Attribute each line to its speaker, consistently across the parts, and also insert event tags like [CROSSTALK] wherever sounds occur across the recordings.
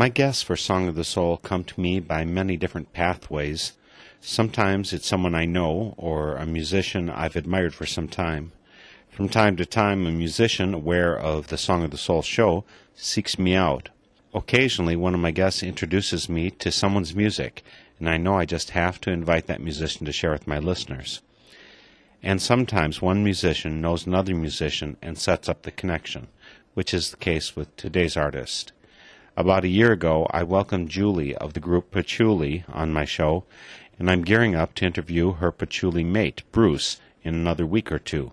Speaker 1: My guests for Song of the Soul come to me by many different pathways. Sometimes it's someone I know or a musician I've admired for some time. From time to time, a musician aware of the Song of the Soul show seeks me out. Occasionally, one of my guests introduces me to someone's music, and I know I just have to invite that musician to share with my listeners. And sometimes one musician knows another musician and sets up the connection, which is the case with today's artist. About a year ago, I welcomed Julie of the group Patchouli on my show, and I'm gearing up to interview her patchouli mate, Bruce, in another week or two.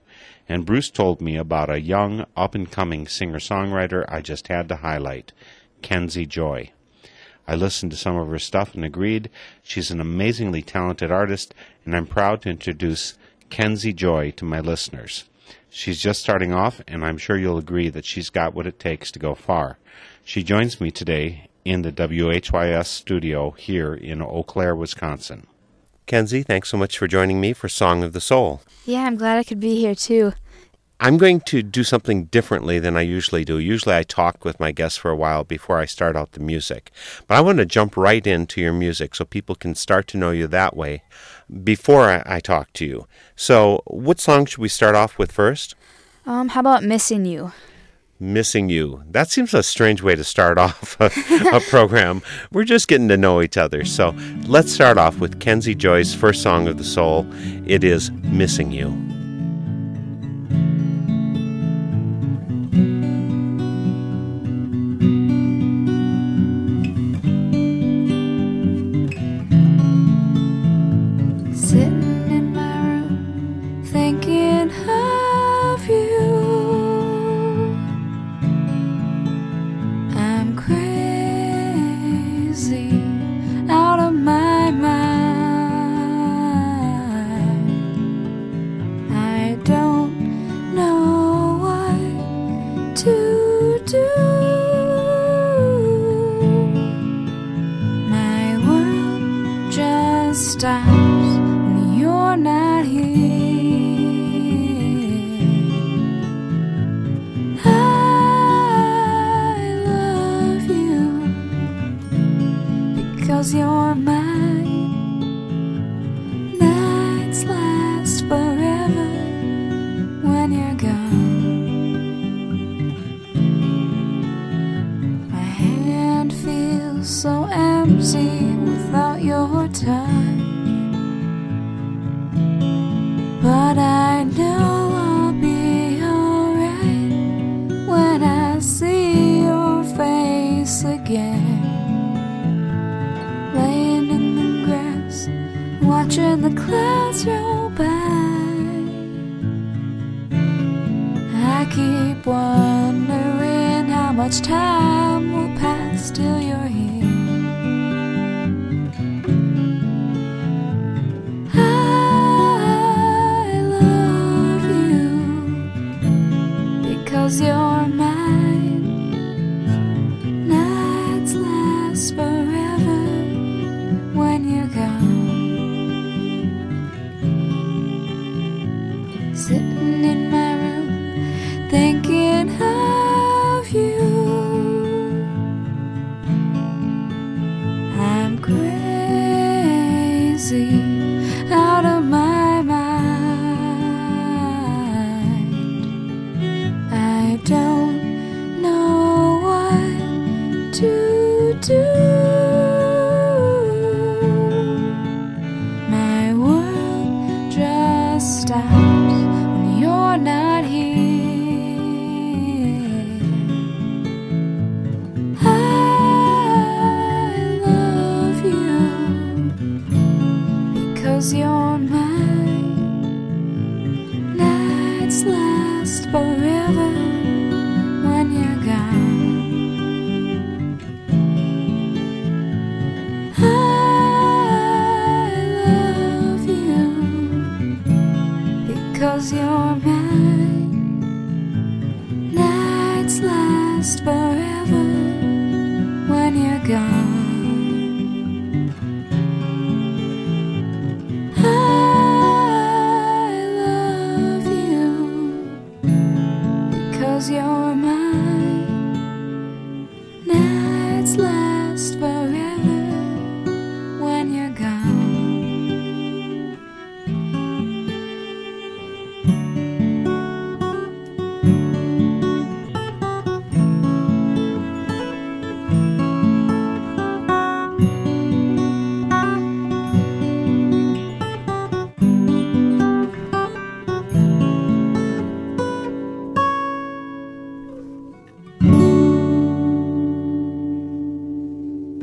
Speaker 1: And Bruce told me about a young, up and coming singer songwriter I just had to highlight, Kenzie Joy. I listened to some of her stuff and agreed she's an amazingly talented artist, and I'm proud to introduce Kenzie Joy to my listeners. She's just starting off, and I'm sure you'll agree that she's got what it takes to go far. She joins me today in the WHYS studio here in Eau Claire, Wisconsin. Kenzie, thanks so much for joining me for Song of the Soul.
Speaker 2: Yeah, I'm glad I could be here too.
Speaker 1: I'm going to do something differently than I usually do. Usually I talk with my guests for a while before I start out the music. But I want to jump right into your music so people can start to know you that way before I, I talk to you. So, what song should we start off with first?
Speaker 2: Um, how about missing you?
Speaker 1: Missing You. That seems a strange way to start [LAUGHS] off a, a program. We're just getting to know each other. So, let's start off with Kenzie Joy's first song of the soul. It is Missing You.
Speaker 2: Keep wondering how much time will pass till you're here. I love you because you're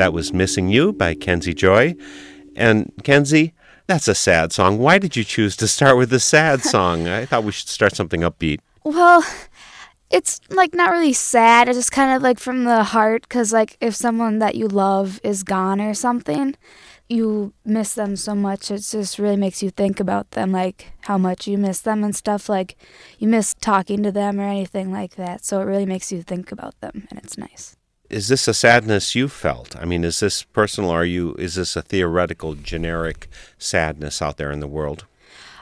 Speaker 3: That was Missing You by Kenzie Joy. And Kenzie, that's a sad song. Why did you choose to start with a sad [LAUGHS] song? I thought we should start something upbeat.
Speaker 4: Well, it's like not really sad. It's just kind of like from the heart because, like, if someone that you love is gone or something, you miss them so much. It just really makes you think about them, like how much you miss them and stuff. Like, you miss talking to them or anything like that. So it really makes you think about them, and it's nice.
Speaker 3: Is this a sadness you felt? I mean, is this personal? Or are you? Is this a theoretical, generic sadness out there in the world?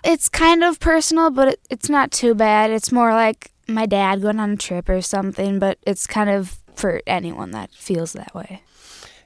Speaker 4: It's kind of personal, but it, it's not too bad. It's more like my dad going on a trip or something, but it's kind of for anyone that feels that way.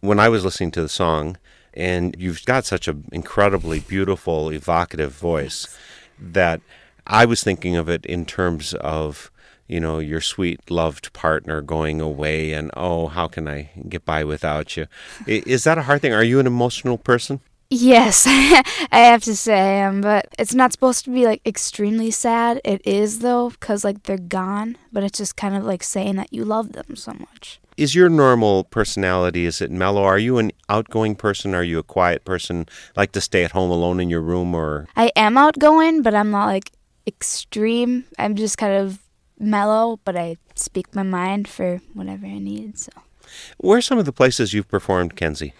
Speaker 3: When I was listening to the song, and you've got such an incredibly beautiful, evocative voice that I was thinking of it in terms of you know your sweet loved partner going away and oh how can i get by without you is that a hard thing are you an emotional person
Speaker 4: Yes, [LAUGHS] I have to say I am, but it's not supposed to be like extremely sad. It is though, because like they're gone, but it's just kind of like saying that you love them so much.
Speaker 3: is your normal personality is it mellow are you an outgoing person are you a quiet person like to stay at home alone in your room or
Speaker 4: I am outgoing, but I'm not like extreme. I'm just kind of mellow, but I speak my mind for whatever I need. So
Speaker 3: where are some of the places you've performed kenzie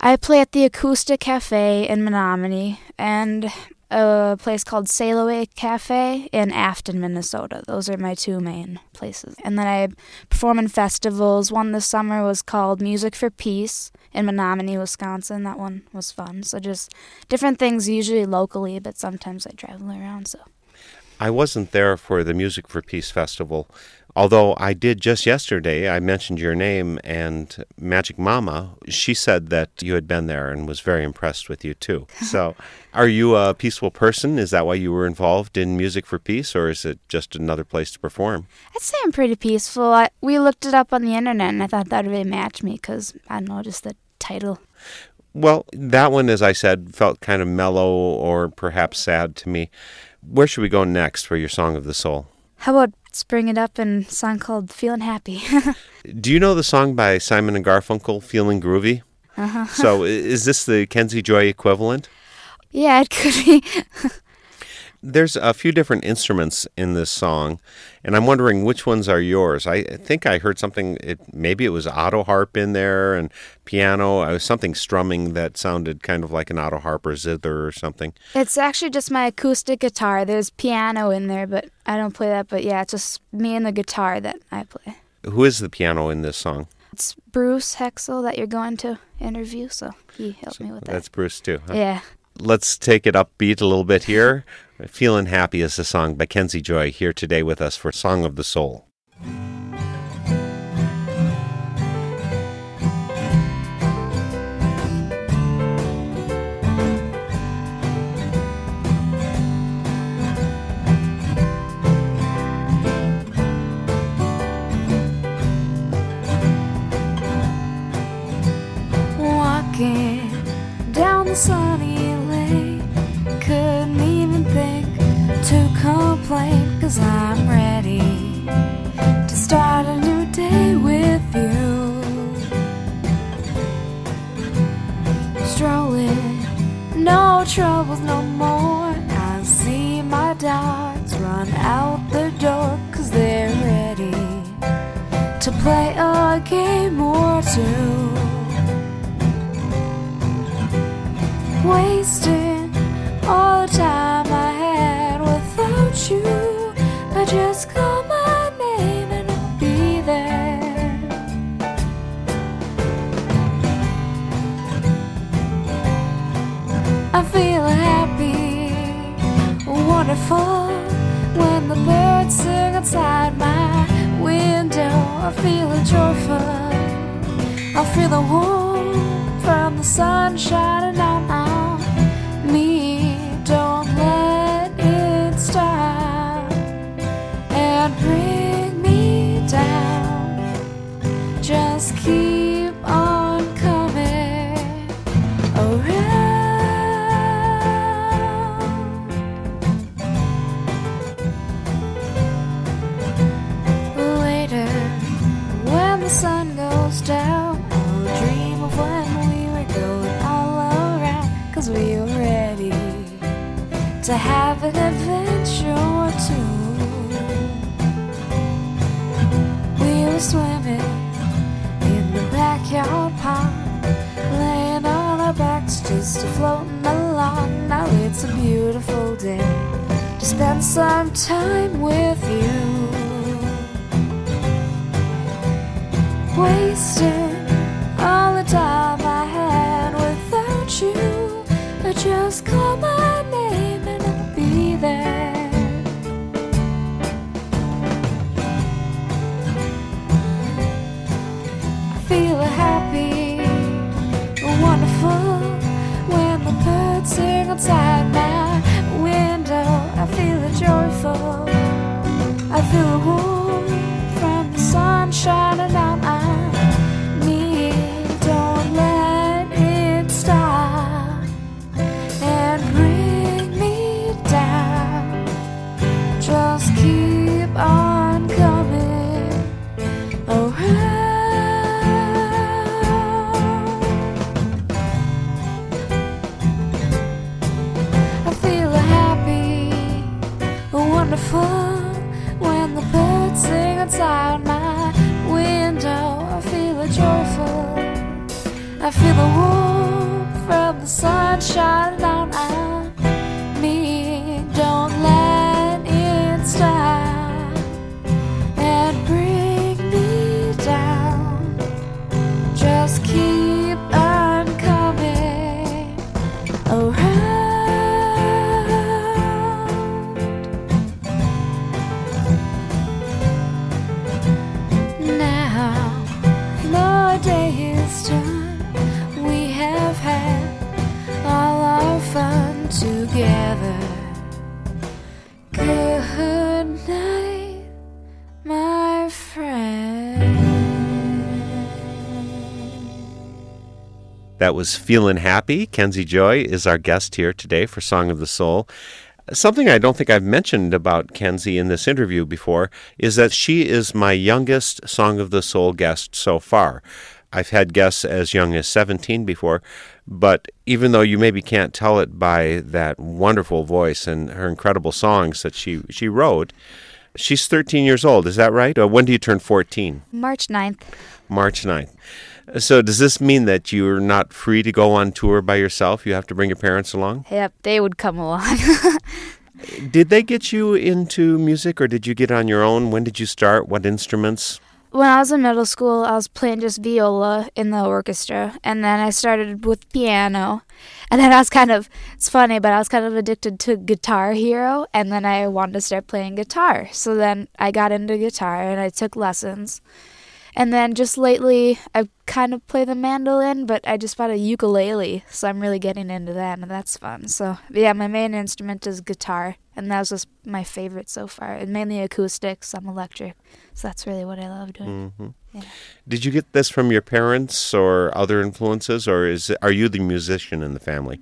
Speaker 4: I play at the Acoustic Cafe in Menomonie and a place called Sailaway Cafe in Afton, Minnesota. Those are my two main places. And then I perform in festivals. One this summer was called Music for Peace in Menomonie, Wisconsin. That one was fun. So just different things, usually locally, but sometimes I travel around. So
Speaker 3: I wasn't there for the Music for Peace festival, Although I did just yesterday, I mentioned your name and Magic Mama. She said that you had been there and was very impressed with you too. [LAUGHS] So, are you a peaceful person? Is that why you were involved in Music for Peace, or is it just another place to perform?
Speaker 5: I'd say I'm pretty peaceful. I, we looked it up on the internet, and I thought that would really match me because I don't know, just the title.
Speaker 3: Well, that one, as I said, felt kind of mellow or perhaps sad to me. Where should we go next for your Song of the Soul?
Speaker 5: How about spring it up in a song called "Feeling Happy"? [LAUGHS]
Speaker 3: Do you know the song by Simon and Garfunkel, Feeling Groovy?
Speaker 5: uh-huh.
Speaker 3: So, is this the Kenzie Joy equivalent?
Speaker 5: Yeah, it could be. [LAUGHS]
Speaker 3: There's a few different instruments in this song, and I'm wondering which ones are yours. I think I heard something. It, maybe it was auto harp in there and piano. I was something strumming that sounded kind of like an auto harp or zither or something.
Speaker 5: It's actually just my acoustic guitar. There's piano in there, but I don't play that. But yeah, it's just me and the guitar that I play.
Speaker 3: Who is the piano in this song?
Speaker 5: It's Bruce Hecksel that you're going to interview, so he helped me with that.
Speaker 3: That's Bruce too. huh?
Speaker 5: Yeah.
Speaker 3: Let's take it upbeat a little bit here. Feeling Happy is a song by Kenzie Joy here today with us for Song of the Soul.
Speaker 2: To play a game or two. Wasting all the time I had without you. I just call my name and I'll be there. I feel happy, wonderful when the birds sing outside my feel joyful. I feel the warmth from the sun shining on on to have an adventure or two. We were swimming in the backyard pond, laying on our backs just floating along. Now it's a beautiful day to spend some time with you. Wasting all the time I had without you. I just outside my window. I feel joyful. I feel warm Just
Speaker 3: That was Feelin' Happy. Kenzie Joy is our guest here today for Song of the Soul. Something I don't think I've mentioned about Kenzie in this interview before is that she is my youngest Song of the Soul guest so far. I've had guests as young as 17 before, but even though you maybe can't tell it by that wonderful voice and her incredible songs that she, she wrote, she's 13 years old. Is that right? Or when do you turn 14?
Speaker 2: March 9th.
Speaker 3: March 9th. So does this mean that you're not free to go on tour by yourself? You have to bring your parents along?
Speaker 2: Yep, they would come along. [LAUGHS]
Speaker 3: Did they get you into music or did you get on your own? When did you start? What instruments?
Speaker 2: when I was in middle school, I was playing just viola in the orchestra, and then I started with piano. And then I was kind of, it's funny, but I was kind of addicted to Guitar Hero, and then I wanted to start playing guitar. So then I got into guitar and I took lessons. And then just lately, I kind of play the mandolin, but I just bought a ukulele, so I'm really getting into that, and that's fun. So, yeah, my main instrument is guitar, and that was just my favorite so far. And mainly acoustic, some electric. So that's really what I love doing.
Speaker 3: Mm-hmm.
Speaker 2: Yeah.
Speaker 3: Did you get this from your parents or other influences, or is are you the musician in the family?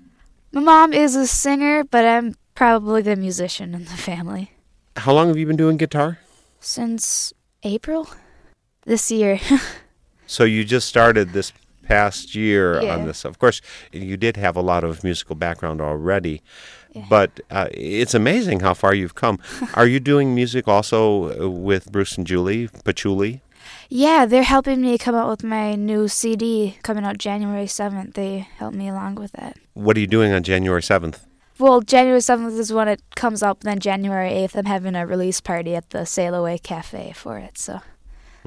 Speaker 2: My mom is a singer, but I'm probably the musician in the family.
Speaker 3: How long have you been doing guitar?
Speaker 2: Since April? This year. [LAUGHS]
Speaker 3: So you just started this past year
Speaker 2: Yeah.
Speaker 3: on this. Of course, you did have a lot of musical background already,
Speaker 2: Yeah.
Speaker 3: but uh, it's amazing how far you've come. [LAUGHS] Are you doing music also uh, with Bruce and Julie Patchouli?
Speaker 2: yeah, they're helping me come out with my new CD coming out January 7th. They helped me along with that.
Speaker 3: What are you doing on January seventh?
Speaker 2: Well, January 7th is when it comes out, then January 8th, I'm having a release party at the Sail Away Cafe for it, so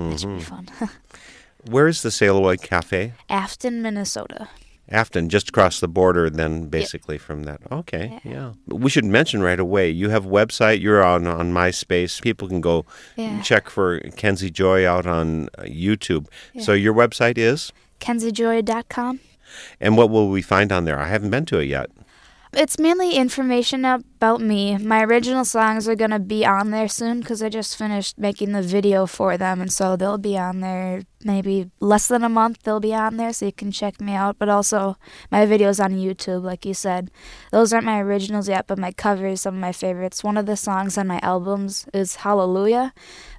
Speaker 2: that should be fun.
Speaker 3: Where is the Sail Away Cafe?
Speaker 2: Afton, Minnesota.
Speaker 3: Afton, just across the border, then basically from that. Okay, yeah. We should mention right away. You have a website. You're on on MySpace. People can go
Speaker 2: Yeah.
Speaker 3: check for Kenzie Joy out on uh, YouTube. So your website is,
Speaker 2: KenzieJoy.com.
Speaker 3: and what will we find on there? I haven't been to it yet.
Speaker 2: It's mainly information about me. My original songs are going to be on there soon because I just finished making the video for them, and so they'll be on there maybe less than a month. They'll be on there so you can check me out. But also, my videos on YouTube, like you said. Those aren't my originals yet, but my covers, some of my favorites. One of the songs on my albums is Hallelujah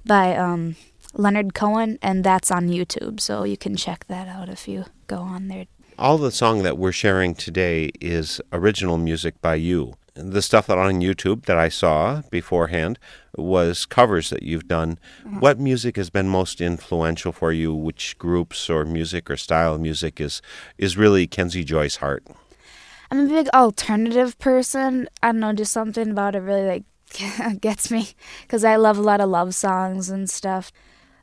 Speaker 2: by um, Leonard Cohen, and that's on YouTube, so you can check that out if you go on there.
Speaker 3: All the song that we're sharing today is original music by you. The stuff that on YouTube that I saw beforehand was covers that you've done. Mm-hmm. What music has been most influential for you? Which groups or music or style of music is is really Kenzie Joy's heart?
Speaker 2: I'm a big alternative person. I don't know, just something about it really like [LAUGHS] gets me because I love a lot of love songs and stuff.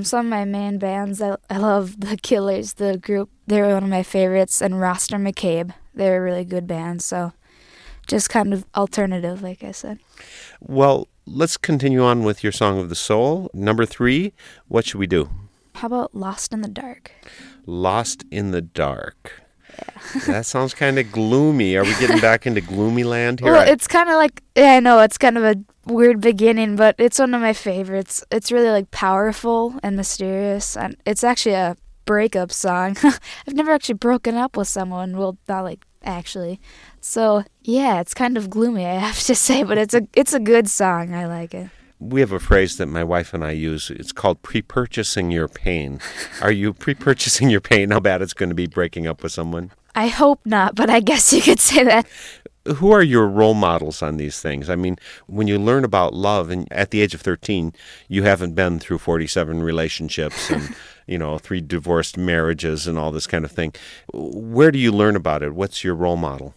Speaker 2: Some of my main bands, I, I love the Killers, the group. They're one of my favorites, and Roster McCabe. They're a really good band. So, just kind of alternative, like I said.
Speaker 3: Well, let's continue on with your song of the soul. Number three, what should we do?
Speaker 2: How about Lost in the Dark?
Speaker 3: Lost in the Dark. That sounds kind of gloomy. Are we getting back into gloomy land here?
Speaker 2: Well,
Speaker 3: I-
Speaker 2: it's kind of like yeah, I know it's kind of a weird beginning, but it's one of my favorites. It's really like powerful and mysterious, and it's actually a breakup song. [LAUGHS] I've never actually broken up with someone. Well, not like actually. So yeah, it's kind of gloomy, I have to [LAUGHS] say, but it's a it's a good song. I like it.
Speaker 3: We have a phrase that my wife and I use. It's called pre-purchasing your pain. [LAUGHS] Are you pre-purchasing your pain? How bad it's going to be breaking up with someone?
Speaker 2: I hope not, but I guess you could say that.
Speaker 3: Who are your role models on these things? I mean, when you learn about love, and at the age of thirteen, you haven't been through forty-seven relationships and [LAUGHS] you know three divorced marriages and all this kind of thing. Where do you learn about it? What's your role model?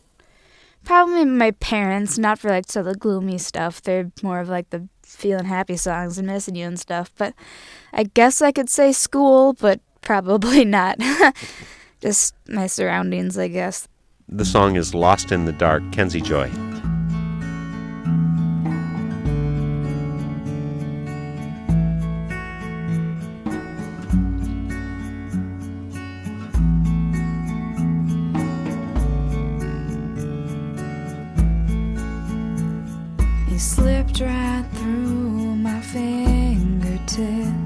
Speaker 2: Probably my parents, not for like so the gloomy stuff. They're more of like the feeling happy songs and missing you and stuff. But I guess I could say school, but [LAUGHS] probably not. [LAUGHS] Just my surroundings, I guess.
Speaker 3: The song is "Lost in the Dark." Kenzie Joy fingertips.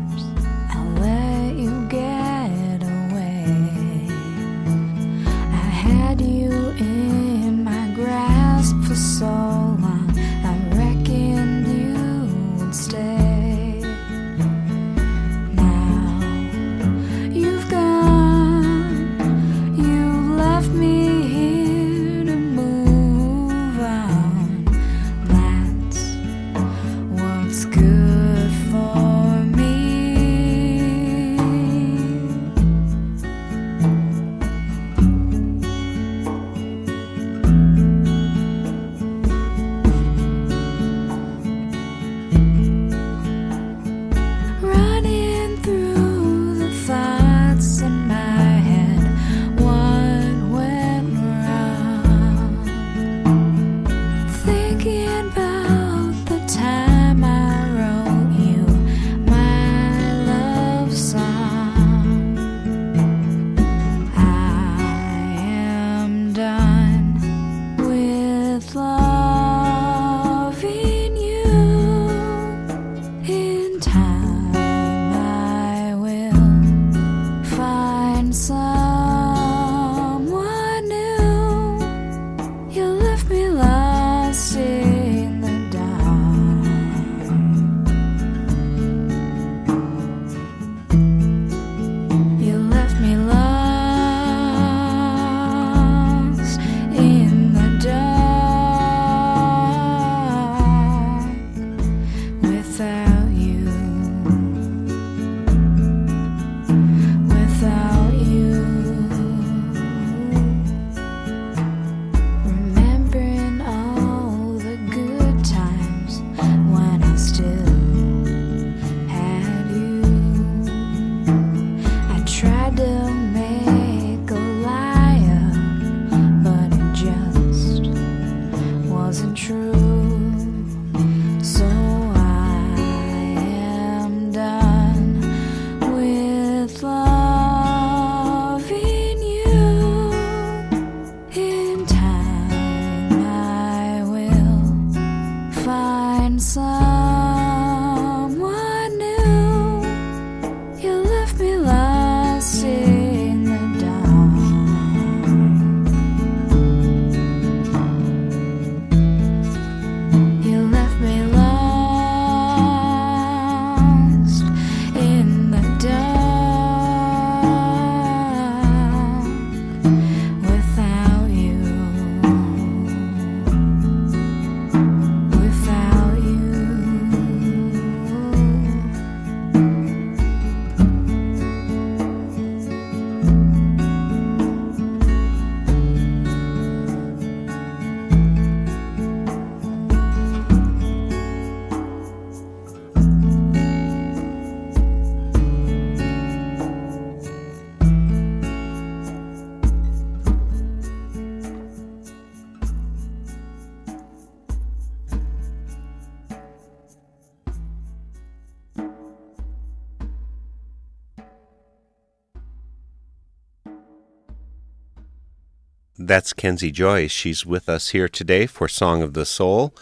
Speaker 3: That's Kenzie Joyce. She's with us here today for Song of the Soul.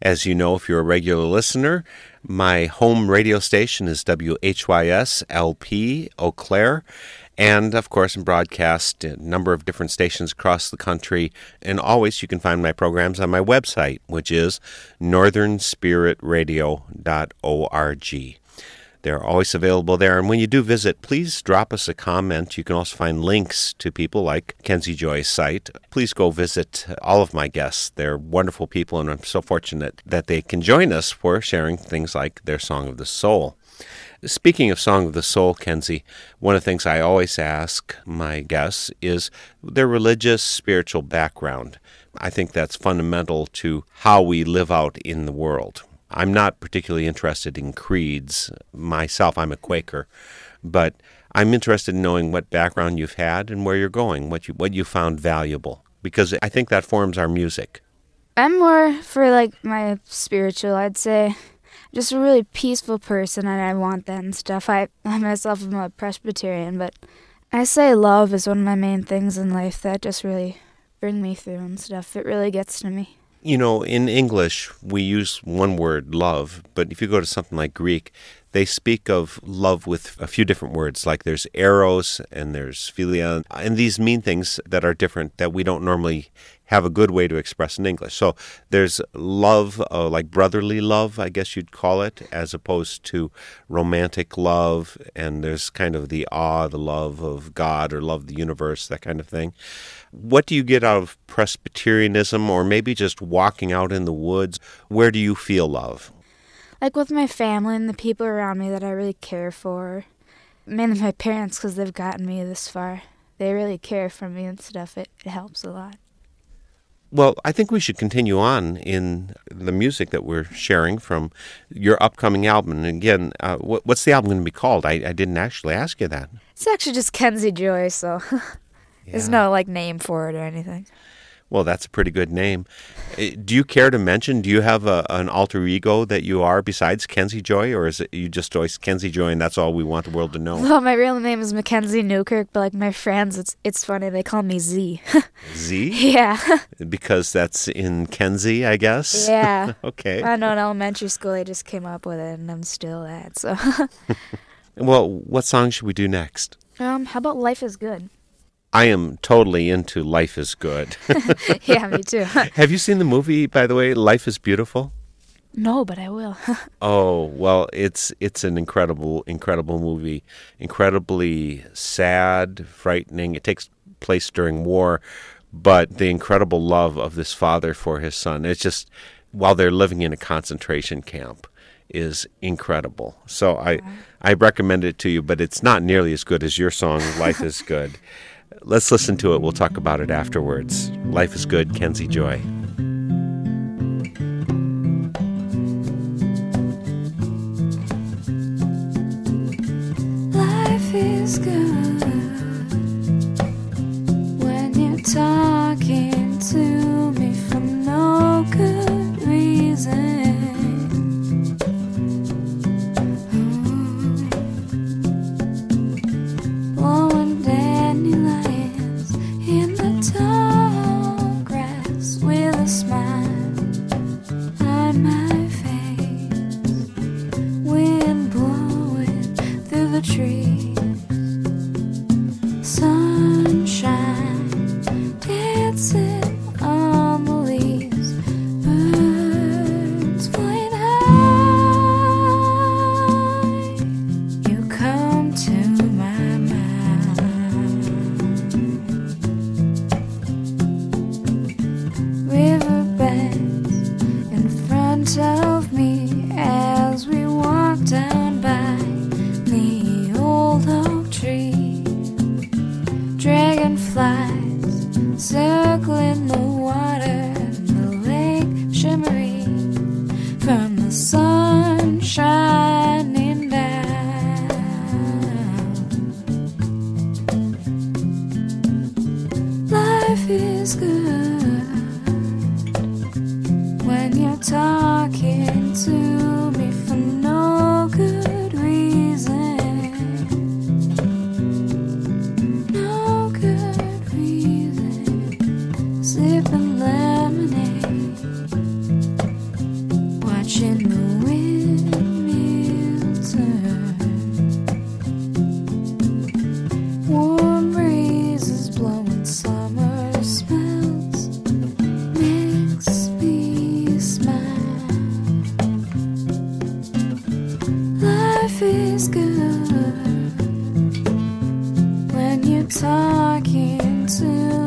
Speaker 3: As you know, if you're a regular listener, my home radio station is WHYS LP Eau Claire. And of course, in broadcast a number of different stations across the country. And always you can find my programs on my website, which is northernspiritradio.org. They're always available there. And when you do visit, please drop us a comment. You can also find links to people like Kenzie Joy's site. Please go visit all of my guests. They're wonderful people, and I'm so fortunate that they can join us for sharing things like their Song of the Soul. Speaking of Song of the Soul, Kenzie, one of the things I always ask my guests is their religious, spiritual background. I think that's fundamental to how we live out in the world. I'm not particularly interested in creeds. Myself, I'm a Quaker, but I'm interested in knowing what background you've had and where you're going, what you what you found valuable, because I think that forms our music.
Speaker 6: I'm more for like my spiritual, I'd say. Just a really peaceful person, and I want that and stuff. I, I myself am a Presbyterian, but I say love is one of my main things in life that just really bring me through and stuff. It really gets to me
Speaker 3: you know, in English, we use one word, love, but if you go to something like Greek, they speak of love with a few different words. Like there's eros and there's philia, and these mean things that are different that we don't normally have a good way to express in English. So there's love, uh, like brotherly love, I guess you'd call it, as opposed to romantic love, and there's kind of the awe, the love of God or love the universe, that kind of thing. What do you get out of Presbyterianism or maybe just walking out in the woods? Where do you feel love?
Speaker 6: Like with my family and the people around me that I really care for. Mainly my parents because they've gotten me this far. They really care for me and stuff. It, it helps a lot.
Speaker 3: Well, I think we should continue on in the music that we're sharing from your upcoming album. And again, uh, what, what's the album going to be called? I, I didn't actually ask you that.
Speaker 6: It's actually just Kenzie Joy, so [LAUGHS] There's no like name for it or anything.
Speaker 3: Well, that's a pretty good name. Eh, do you care to mention? Do you have a, an alter ego that you are besides Kenzie Joy, or is it you just always Kenzie Joy, and that's all we want the world to know?
Speaker 6: Well, my real name is Mackenzie Newkirk, but like my friends, it's it's funny they call me Z. [LAUGHS]
Speaker 3: Z?
Speaker 6: Yeah. [LAUGHS]
Speaker 3: because that's in Kenzie, I guess.
Speaker 6: Yeah. [LAUGHS]
Speaker 3: okay.
Speaker 6: I know in elementary school they just came up with it, and I'm still that. So.
Speaker 3: well, what song should we do next?
Speaker 6: Um, how about Life is Good?
Speaker 3: I am totally into Life is Good. [LAUGHS] [LAUGHS]
Speaker 6: yeah, me too. [LAUGHS]
Speaker 3: Have you seen the movie, by the way, Life is Beautiful?
Speaker 6: No, but I will.
Speaker 3: oh well, it's it's an incredible, incredible movie. Incredibly sad, frightening. It takes place during war, but the incredible love of this father for his son. It's just while they're living in a concentration camp is incredible. So I I recommend it to you, but it's not nearly as good as your song Life is Good. Let's listen to it. We'll talk about it afterwards. Life is good, Kenzie Joy.
Speaker 2: Life is good when you're talking to me for no good reason. Talking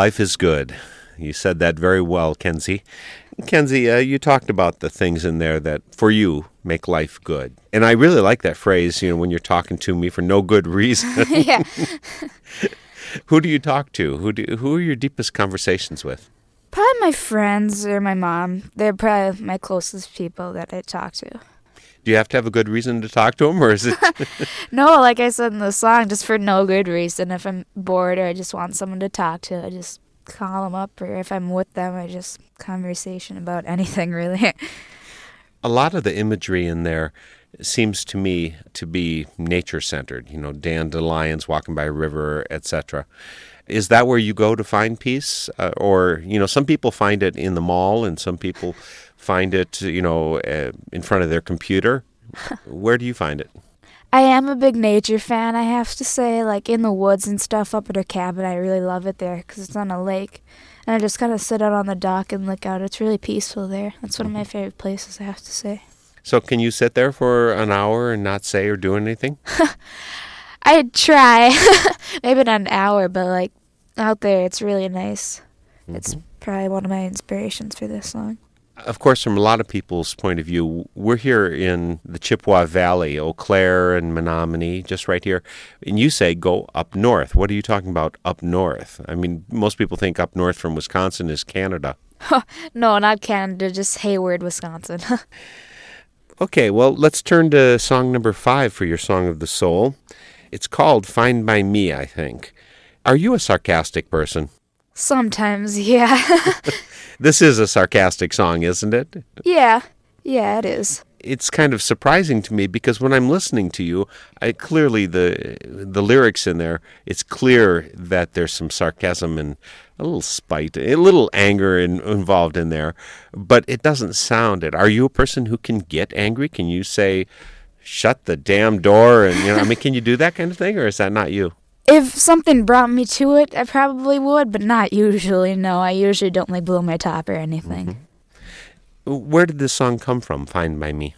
Speaker 3: Life is good. You said that very well, Kenzie. Kenzie, uh, you talked about the things in there that, for you, make life good. And I really like that phrase, you know, when you're talking to me for no good [LAUGHS] reason. [LAUGHS]
Speaker 2: yeah. [LAUGHS]
Speaker 3: who do you talk to? Who, do, who are your deepest conversations with?
Speaker 2: Probably my friends or my mom. They're probably my closest people that I talk to.
Speaker 3: Do you have to have a good reason to talk to them, or is it? [LAUGHS]
Speaker 2: No, like I said in the song, just for no good reason. If I'm bored or I just want someone to talk to, I just call them up. Or if I'm with them, I just conversation about [LAUGHS] anything really.
Speaker 3: a lot of the imagery in there seems to me to be nature centered. You know, dandelions walking by a river, etc. Is that where you go to find peace, uh, or you know, some people find it in the mall, and some people find it, you know, uh, in front of their computer. [LAUGHS] where do you find it?
Speaker 2: I am a big nature fan, I have to say. Like in the woods and stuff up at our cabin, I really love it there because it's on a lake. And I just kind of sit out on the dock and look out. It's really peaceful there. That's one of my favorite places, I have to say.
Speaker 3: So, can you sit there for an hour and not say or do anything? [LAUGHS]
Speaker 2: I'd try. [LAUGHS] Maybe not an hour, but like out there, it's really nice. It's probably one of my inspirations for this song.
Speaker 3: Of course, from a lot of people's point of view, we're here in the Chippewa Valley, Eau Claire and Menomonie, just right here. And you say go up north. What are you talking about up north? I mean, most people think up north from Wisconsin is Canada. [LAUGHS]
Speaker 2: No, not Canada, just Hayward, Wisconsin. [LAUGHS]
Speaker 3: Okay, well, let's turn to song number five for your Song of the Soul. It's called Fine by Me, I think. Are you a sarcastic person?
Speaker 2: Sometimes, [LAUGHS] yeah. [LAUGHS]
Speaker 3: This is a sarcastic song, isn't it?
Speaker 2: yeah. Yeah, it is.
Speaker 3: It's kind of surprising to me because when I'm listening to you, I clearly the the lyrics in there, it's clear that there's some sarcasm and a little spite, a little anger in, involved in there, but it doesn't sound it. Are you a person who can get angry? Can you say shut the damn door and you know, I mean, can you do that kind of thing or is that not you?
Speaker 2: If something brought me to it, I probably would, but not usually. No, I usually don't like blow my top or anything. Mm-hmm.
Speaker 3: Where did this song come from? Fine by me.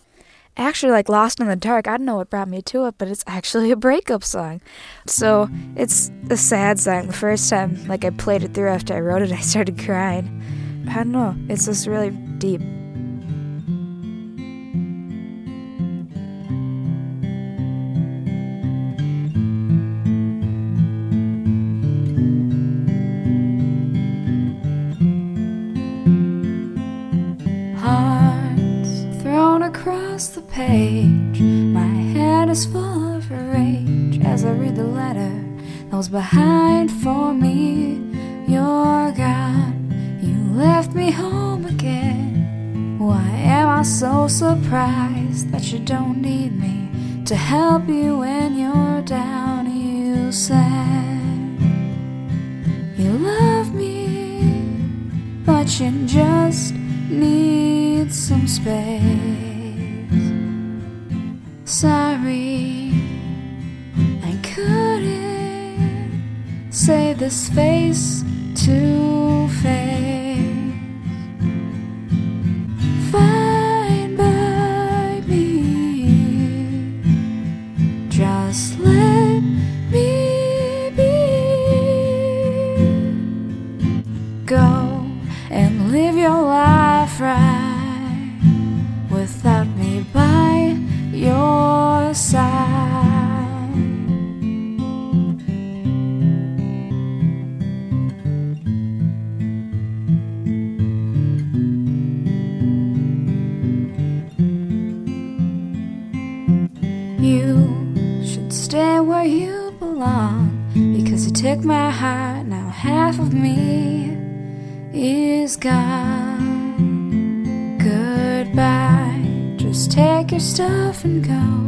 Speaker 2: Actually, like Lost in the Dark, I don't know what brought me to it, but it's actually a breakup song. So it's a sad song. The first time, like I played it through after I wrote it, I started crying. I don't know. It's just really deep. Page. My head is full of rage as I read the letter that was behind for me. You're gone. You left me home again. Why am I so surprised that you don't need me to help you when you're down? You said you love me, but you just need some space. Sorry, I couldn't say this face to face. Stuff and go.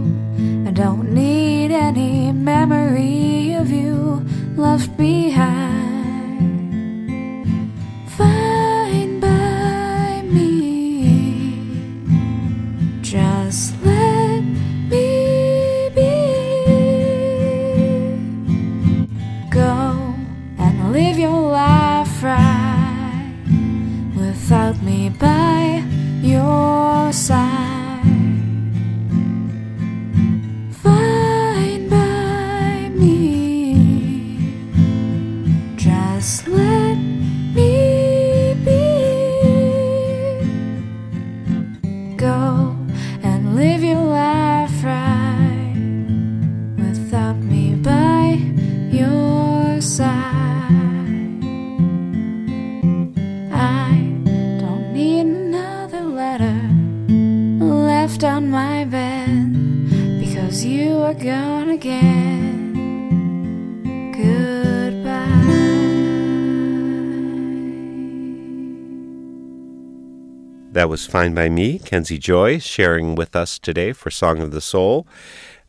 Speaker 3: That was Fine by Me, Kenzie Joy, sharing with us today for Song of the Soul.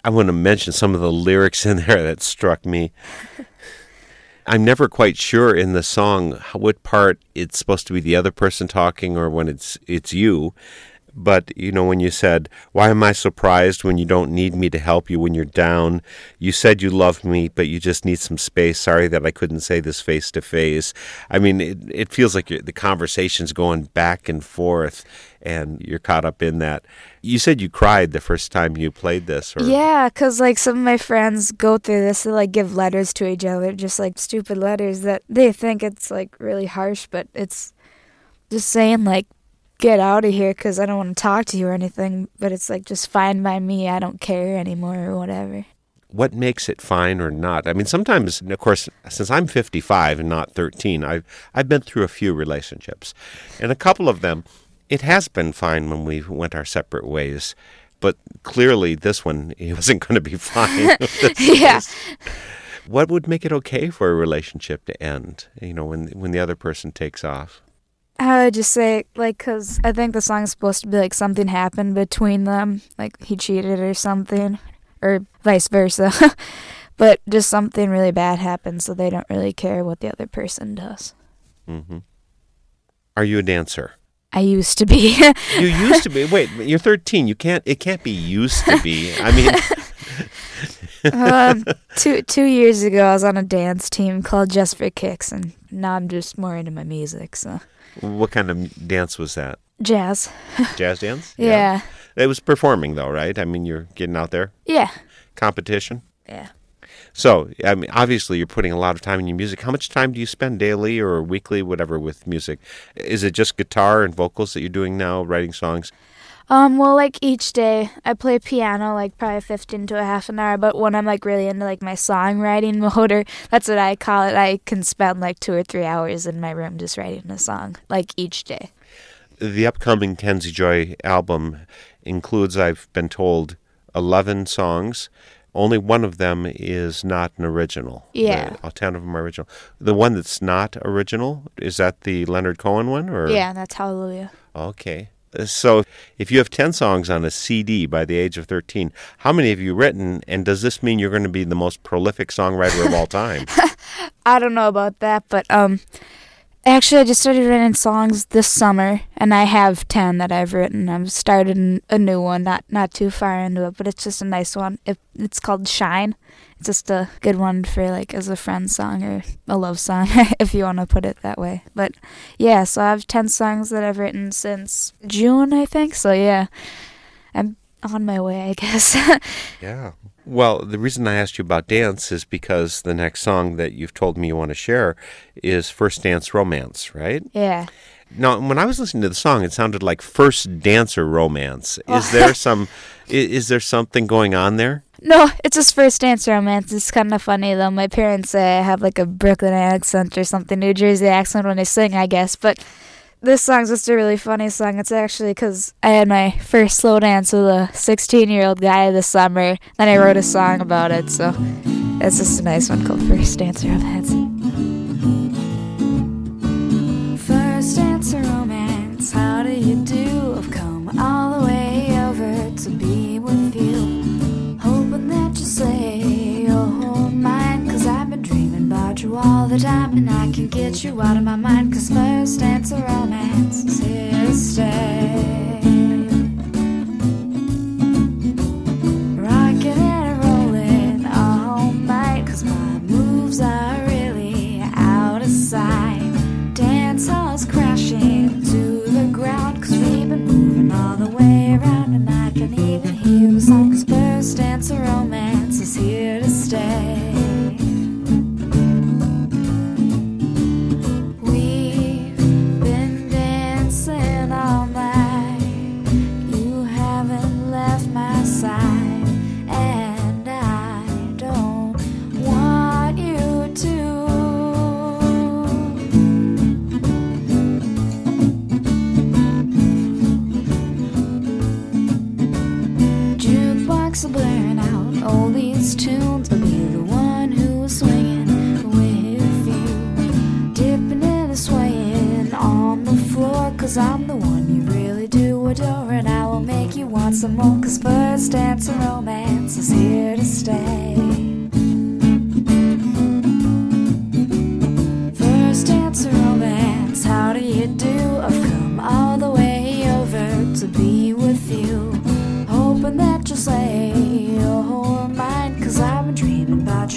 Speaker 3: I want to mention some of the lyrics in there that struck me. [LAUGHS] I'm never quite sure in the song what part it's supposed to be the other person talking or when it's it's you. But you know when you said, "Why am I surprised when you don't need me to help you when you're down? You said you love me, but you just need some space. Sorry that I couldn't say this face to face." I mean, it it feels like the conversation's going back and forth, and you're caught up in that. You said you cried the first time you played this, or
Speaker 2: Yeah, 'cause like some of my friends go through this, they like give letters to each other, just like stupid letters that they think it's like really harsh, but it's just saying like, get out of here 'cause I don't want to talk to you or anything. But it's like just fine by me, I don't care anymore or whatever.
Speaker 3: what makes it fine or not? I mean, sometimes, of course, since I'm 55 and not 13, I've I've been through a few relationships, and a couple of them, it has been fine when we went our separate ways. But clearly, this one it wasn't going to be fine. [LAUGHS] [LAUGHS]
Speaker 2: yeah.
Speaker 3: what would make it okay for a relationship to end? You know, when when the other person takes off.
Speaker 2: I would just say, like, 'cause I think the song's supposed to be like something happened between them, like he cheated or something, or vice versa. [LAUGHS] but just something really bad happened, so they don't really care what the other person does.
Speaker 3: hmm Are you a dancer?
Speaker 2: I used to be. [LAUGHS]
Speaker 3: You used to be. Wait, you're 13. You can't. It can't be used to be. I mean, [LAUGHS]
Speaker 2: um, two two years ago, I was on a dance team called Just for Kicks, and now I'm just more into my music. So
Speaker 3: what kind of dance was that?
Speaker 2: jazz, [LAUGHS]
Speaker 3: Jazz dance?
Speaker 2: yeah,
Speaker 3: It was performing though, right? I mean, you're getting out there,
Speaker 2: yeah,
Speaker 3: competition.
Speaker 2: yeah.
Speaker 3: So, I mean, obviously, you're putting a lot of time in your music. How much time do you spend daily or weekly, whatever, with music? Is it just guitar and vocals that you're doing now, writing songs?
Speaker 2: Um, well, like each day, I play piano like probably 15 to a half an hour. But when I'm like really into like my songwriting [LAUGHS] mode, or that's what I call it, I can spend like two or three hours in my room just writing a song, like each day.
Speaker 3: The upcoming Kenzie Joy album includes, I've been told, 11 songs. Only one of them is not an original.
Speaker 2: Yeah.
Speaker 3: The, all 10 of them are original. The one that's not original, is that the Leonard Cohen one? or
Speaker 2: Yeah, that's Hallelujah.
Speaker 3: Okay. So, if you have 10 songs on a CD by the age of 13, how many have you written? And does this mean you're going to be the most prolific songwriter of all time? [LAUGHS]
Speaker 2: I don't know about that, but um, actually, I just started writing songs this summer, and I have ten that I've written. I've started a new one, not not too far into it, but it's just a nice one. It, it's called Shine. Just a good one for like as a friend song or a love song, [LAUGHS] if you want to put it that way. But yeah, so I have ten songs that I've written since June, I think. So yeah, I'm on my way, I [LAUGHS] guess.
Speaker 3: yeah. Well, the reason I asked you about dance is because the next song that you've told me you want to share is First Dance Romance, right?
Speaker 2: yeah.
Speaker 3: Now, when I was listening to the song, it sounded like First Dancer Romance. Is oh. there [LAUGHS] some i- is there something going on there?
Speaker 2: No, it's his first dance romance. It's kind of funny though. My parents say I have like a Brooklyn accent or something, New Jersey accent when I sing, I guess. But this song's just a really funny song. It's actually because I had my first slow dance with a 16 year old guy this summer. Then I wrote a song about it, so it's just a nice one called First Dance Romance. You all the time, and I can get you out of my mind. Cause first dance romance is here to stay. Rocking and rolling all night, cause my moves are really out of sight. Dance halls crashing to the ground, cause we've been moving all the way around, and I can even hear first dance romance is here to stay. Jukebox will burn out all these tunes. I'll be the one who's swinging with you. Dipping and swaying on the floor. Cause I'm the one you really do adore. And I will make you want some more. Cause first dance and romance is here to stay.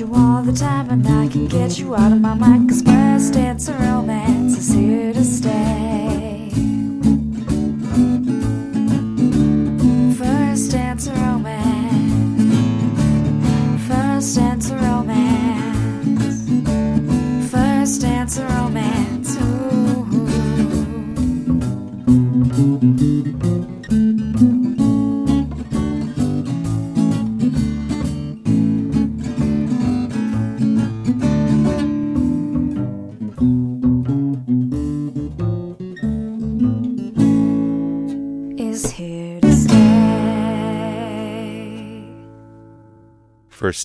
Speaker 2: You all the time. And I can get you out of my mind. Cause first dance and romance is here to stay.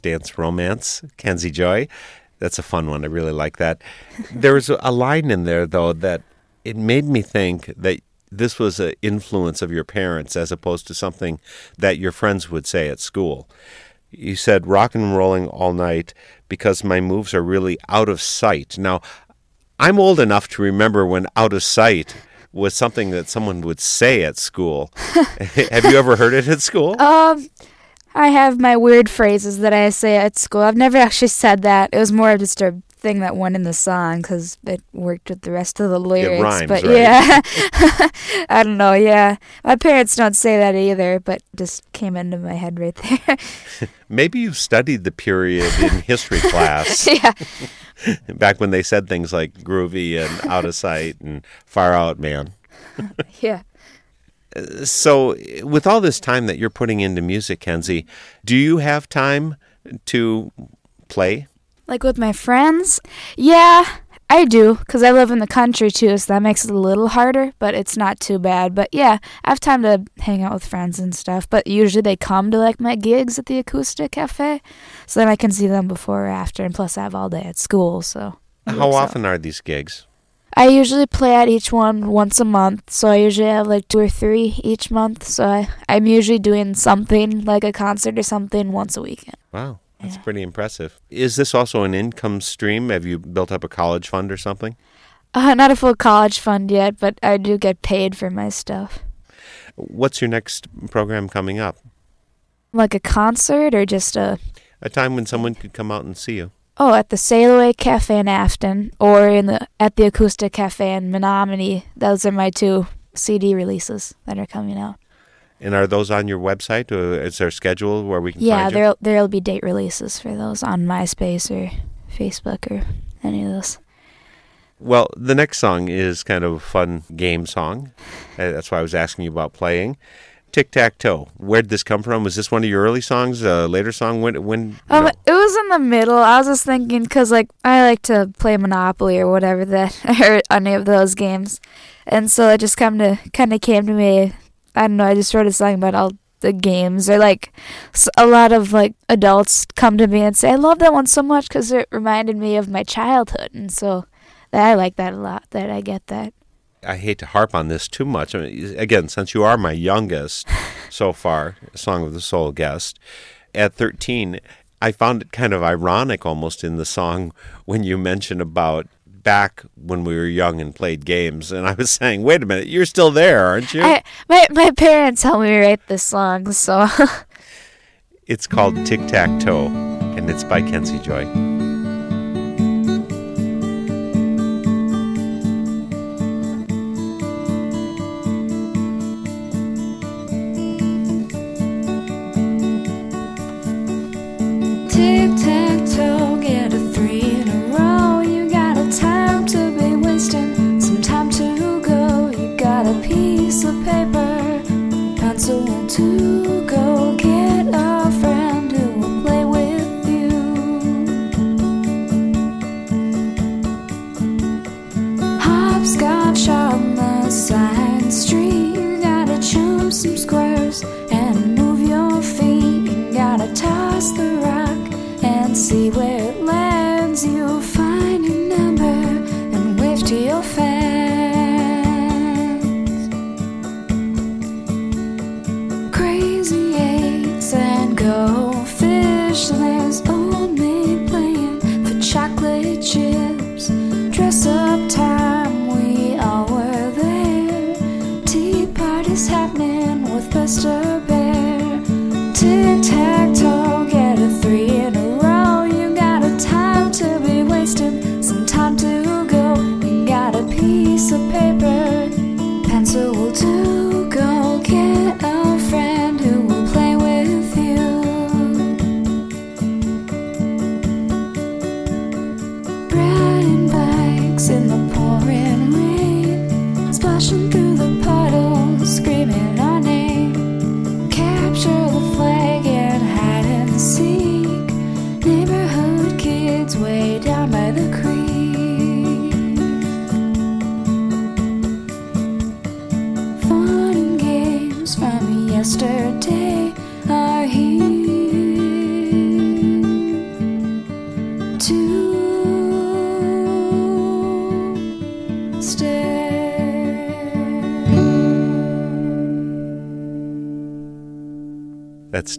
Speaker 2: Dance Romance,
Speaker 3: Kenzie Joy. That's a fun one. I really like that. There was a line in there, though, that it made me think that this was an influence of your parents as opposed to something that your friends would say at school. You said rock and rolling all night because my moves are really out of sight. Now, I'm old enough to remember when out of sight was something that someone would say at school. [LAUGHS] Have you ever heard it at school?
Speaker 6: Um, I have my weird phrases that I say at school. I've never actually said that. It was more of just a thing that went in the song because it worked with the rest of the lyrics.
Speaker 3: rhymes,
Speaker 6: but
Speaker 3: right?
Speaker 6: yeah, [LAUGHS] I don't know. Yeah, my parents don't say that either, but just came into my head right there. [LAUGHS]
Speaker 3: Maybe you studied the period in history [LAUGHS] class
Speaker 6: yeah,
Speaker 3: back when they said things like groovy and out of sight and far out, man.
Speaker 6: yeah.
Speaker 3: So, with all this time that you're putting into music, Kenzie, do you have time to play?
Speaker 6: Like with my friends, yeah, I do, because I live in the country too, so that makes it a little harder, but it's not too bad. But yeah, I have time to hang out with friends and stuff, but usually they come to like my gigs at the Acoustic Cafe, so then I can see them before or after, and plus I have all day at school, so.
Speaker 3: How
Speaker 6: works out.
Speaker 3: often are these gigs?
Speaker 6: I usually play at each one once a month, so I usually have like two or three each month, so I, I'm usually doing something, like a concert or something, once a weekend.
Speaker 3: Wow, that's
Speaker 6: Yeah.
Speaker 3: pretty impressive. Is this also an income stream? Have you built up a college fund or something?
Speaker 6: Uh, not a full college fund yet, but I do get paid for my stuff.
Speaker 3: What's your next program coming up?
Speaker 6: Like a concert or just a
Speaker 3: A time when someone could come out and see you.
Speaker 6: Oh at the Sail Away Cafe in Afton or in the at the Acoustic Cafe in Menomonie. Those are my two CD releases that are coming out.
Speaker 3: And are those on your website? Or is there a schedule where we can
Speaker 6: Yeah, there there'll be date releases for those on MySpace or Facebook or any of those.
Speaker 3: Well, the next song is kind of a fun game song. Uh, That's why I was asking you about playing. Tic Tac Toe. Where did this come from? Was this one of your early songs? A later song? When? When?
Speaker 6: Um,
Speaker 3: no.
Speaker 6: it was in the middle. I was just thinking because like I like to play Monopoly or whatever that [LAUGHS] or any of those games, and so it just kind of kind of came to me. I don't know. I just wrote a song about all the games, or like a lot of like adults come to me and say, "I love that one so much because it reminded me of my childhood," and so that I like that a lot. That I get that.
Speaker 3: I hate to harp on this too much. I mean, again, since you are my youngest [LAUGHS] so far, Song of the Soul guest, at 13, I found it kind of ironic almost in the song when you mention about back when we were young and played games. And I was [LAUGHS] saying, wait a minute, you're still there, aren't you?
Speaker 6: I, my my parents helped me write this song, so [LAUGHS]
Speaker 3: It's called Tic Tac Toe, and it's by Kenzie Joy.
Speaker 2: Some squares and move your feet. You gotta toss the rock and see where it lands. You'll find your number and wave to your fans.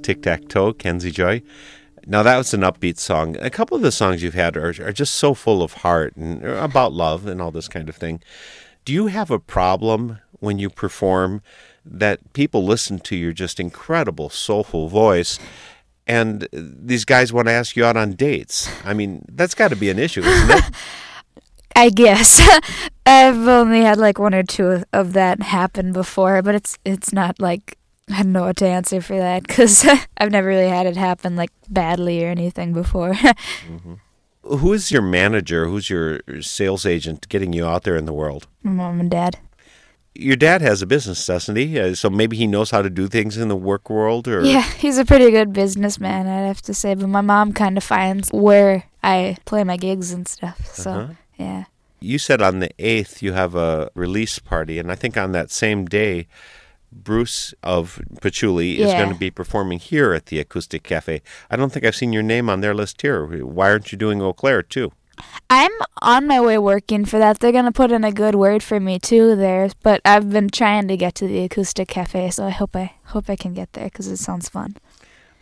Speaker 2: Tic Tac Toe,
Speaker 3: Kenzie Joy. Now, that was an upbeat song. A couple of the songs you've had are, are just so full of heart and about love and all this kind of thing. Do you have a problem when you perform that people listen to your just incredible, soulful voice and these guys want to ask you out on dates? I mean, that's got to be an issue, isn't it? [LAUGHS]
Speaker 6: I guess [LAUGHS] I've only had like one or two of that happen before, but it's it's not like I don't know what to answer for that because [LAUGHS] I've never really had it happen like badly or anything before. [LAUGHS]
Speaker 3: Who is your manager? Who's your sales agent getting you out there in the world?
Speaker 6: My mom and dad.
Speaker 3: Your dad has a business, doesn't he? Uh, so maybe he knows how to do things in the work world, or
Speaker 6: Yeah, he's a pretty good businessman, I'd have to say. But my mom kind of finds where I play my gigs and stuff. So
Speaker 3: Uh-huh.
Speaker 6: yeah,
Speaker 3: You said on the 8th you have a release party, and I think on that same day, Bruce of Patchouli is
Speaker 6: Yeah.
Speaker 3: going to be performing here at the Acoustic Cafe. I don't think I've seen your name on their list here. Why aren't you doing Eau Claire too?
Speaker 6: I'm on my way working for that. They're gonna put in a good word for me too there. But I've been trying to get to the acoustic cafe, so I hope I hope I can get there because it sounds fun.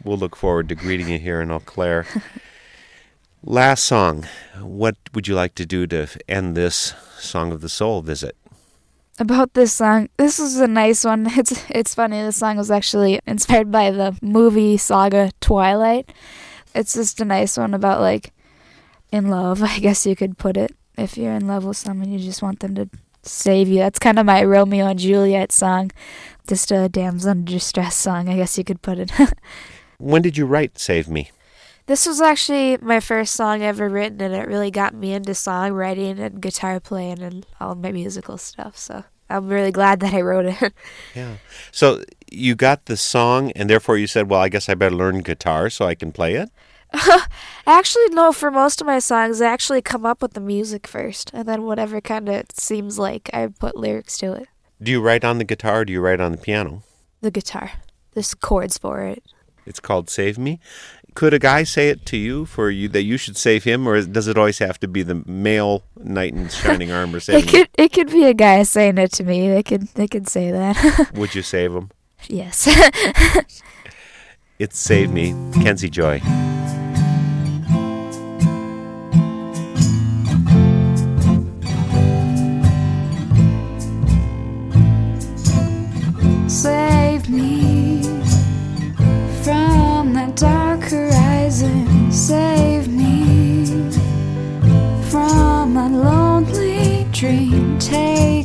Speaker 3: We'll look forward to greeting you here in Eau Claire. [LAUGHS] Last song. What would you like to do to end this Song of the Soul visit?
Speaker 6: About this song, this is a nice one. [LAUGHS] It's it's funny. This song was actually inspired by the movie saga Twilight. It's just a nice one about like in love, [LAUGHS] I guess you could put it. If you're in love with someone, you just want them to save you. That's kind of my Romeo and Juliet song. Just a damsel in distress song, I guess you could put it. [LAUGHS]
Speaker 3: When did you write Save Me?
Speaker 6: This was actually my first song ever written, and it really got me into songwriting and guitar playing and all my musical stuff. So I'm really glad that I wrote it. [LAUGHS]
Speaker 3: Yeah. So you got the song, and therefore you said, well, I guess I better learn guitar so I can play it? [LAUGHS]
Speaker 6: actually, no, for most of my songs, I actually come up with the music first, and then whatever kind of seems like, I put lyrics to it.
Speaker 3: Do you write on the guitar or do you write on the piano?
Speaker 6: The guitar. There's chords for it.
Speaker 3: It's called Save Me. Could a guy say it to you for you that you should save him, or does it always have to be the male knight in shining [LAUGHS] armor
Speaker 6: saying
Speaker 3: It
Speaker 6: could it could be a guy saying it to me. They could they could say that. [LAUGHS]
Speaker 3: Would you save him?
Speaker 6: yes. [LAUGHS]
Speaker 3: It's saved Me, Kenzie Joy.
Speaker 2: Take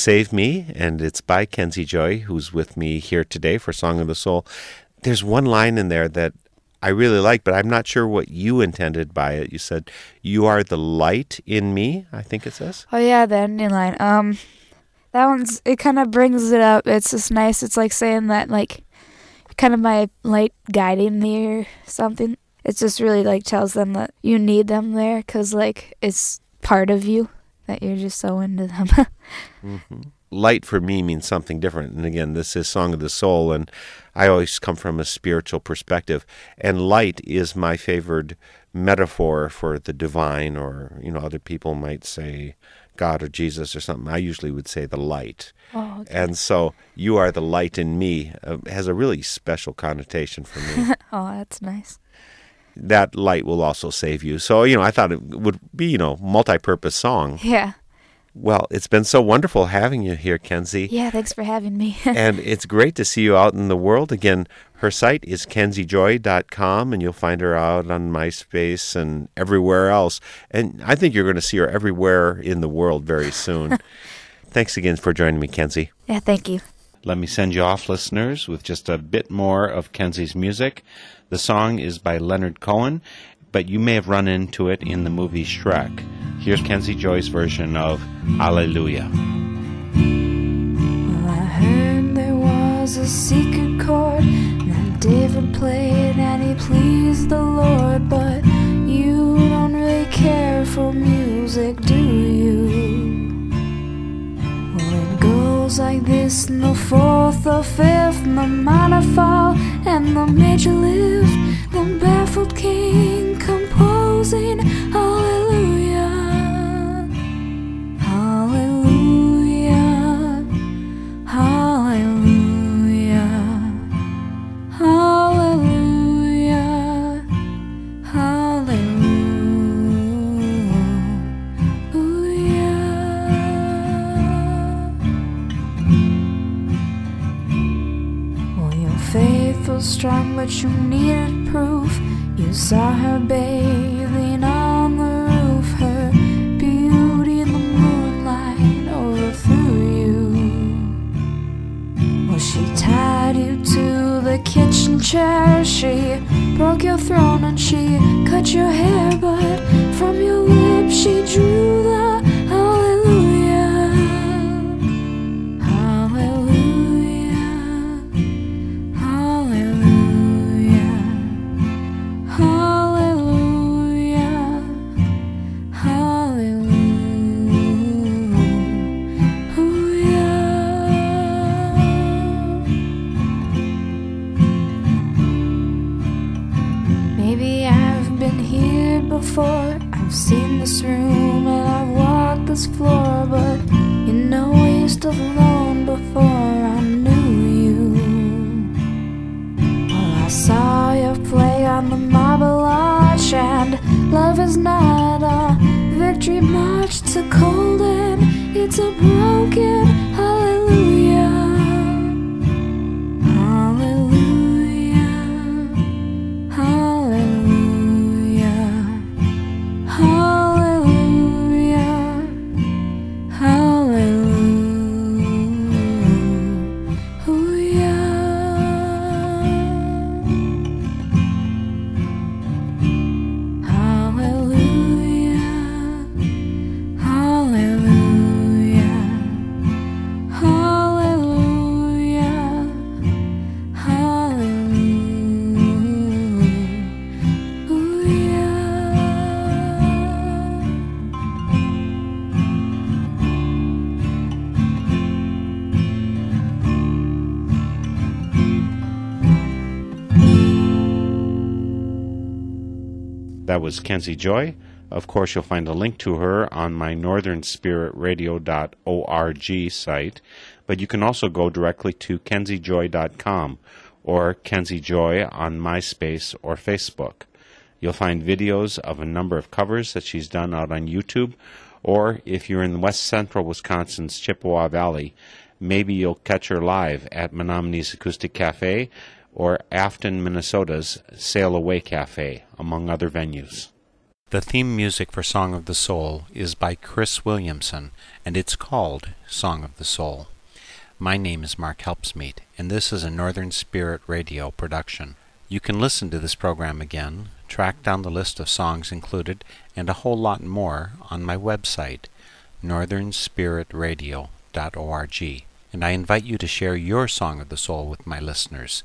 Speaker 2: Save Me, and
Speaker 3: it's by Kenzie Joy, who's with me here today for Song of the Soul. There's one line in there that I really like, but I'm not sure what you intended by it. You said, You are the light in me, I think it says.
Speaker 6: Oh yeah, the ending line. Um, that one's it kind of brings it up. It's just nice. It's like saying that like, kind of my light guiding me or something. It just really like tells them that you need them there because like it's part of you that you're just so into them. [LAUGHS]
Speaker 3: light for me means something different. And again, this is Song of the Soul, and I always come from a spiritual perspective. And light is my favored metaphor for the divine, or, you know, other people might say God or Jesus or something. I usually would say the light.
Speaker 6: oh, okay.
Speaker 3: And so, you are the light in me uh, has a really special connotation for me. [LAUGHS]
Speaker 6: oh, that's nice.
Speaker 3: That light will also save you. So, you know, I thought it would be, you know, multi purpose song.
Speaker 6: Yeah.
Speaker 3: Well, it's been so wonderful having you here, Kenzie.
Speaker 6: Yeah. Thanks for having me. [LAUGHS]
Speaker 3: and it's great to see you out in the world again. Her site is kenziejoy.com, and you'll find her out on MySpace and everywhere else. And I think you're going to see her everywhere in the world very [LAUGHS] soon. Thanks again for joining me, Kenzie.
Speaker 6: yeah. Thank you.
Speaker 1: Let me send you off, listeners, with just a bit more of Kenzie's music. The song is by Leonard Cohen, but you may have run into it in the movie Shrek. Here's Kenzie Joy's version of Hallelujah.
Speaker 2: Well, I heard there was a secret chord that David played and he pleased the Lord, but you don't really care for music, do you? Goes like this the fourth or fifth, the minor fall and the major lift, the baffled king composing Hallelujah. strong, but you needed proof. You saw her bathing on the roof, her beauty in the moonlight overthrew you. Well, she tied you to the kitchen chair, she broke your throne and she cut your hair, but from your lips she drew the
Speaker 1: That was Kenzie Joy. Of course, you'll find a link to her on my northernspiritradio.org site, but you can also go directly to kenziejoy.com or Kenzie Joy on MySpace or Facebook. You'll find videos of a number of covers that she's done out on YouTube, or if you're in west central Wisconsin's Chippewa Valley, maybe you'll catch her live at Menomonie's Acoustic Cafe or Afton, Minnesota's Sail Away Cafe, among other venues. The theme music for Song of the Soul is by Cris Williamson, and it's called Song of the Soul. My name is Mark Helpsmeet, and this is a Northern Spirit Radio production. You can listen to this program again, track down the list of songs included, and a whole lot more on my website, northernspiritradio.org. And I invite you to share your Song of the Soul with my listeners.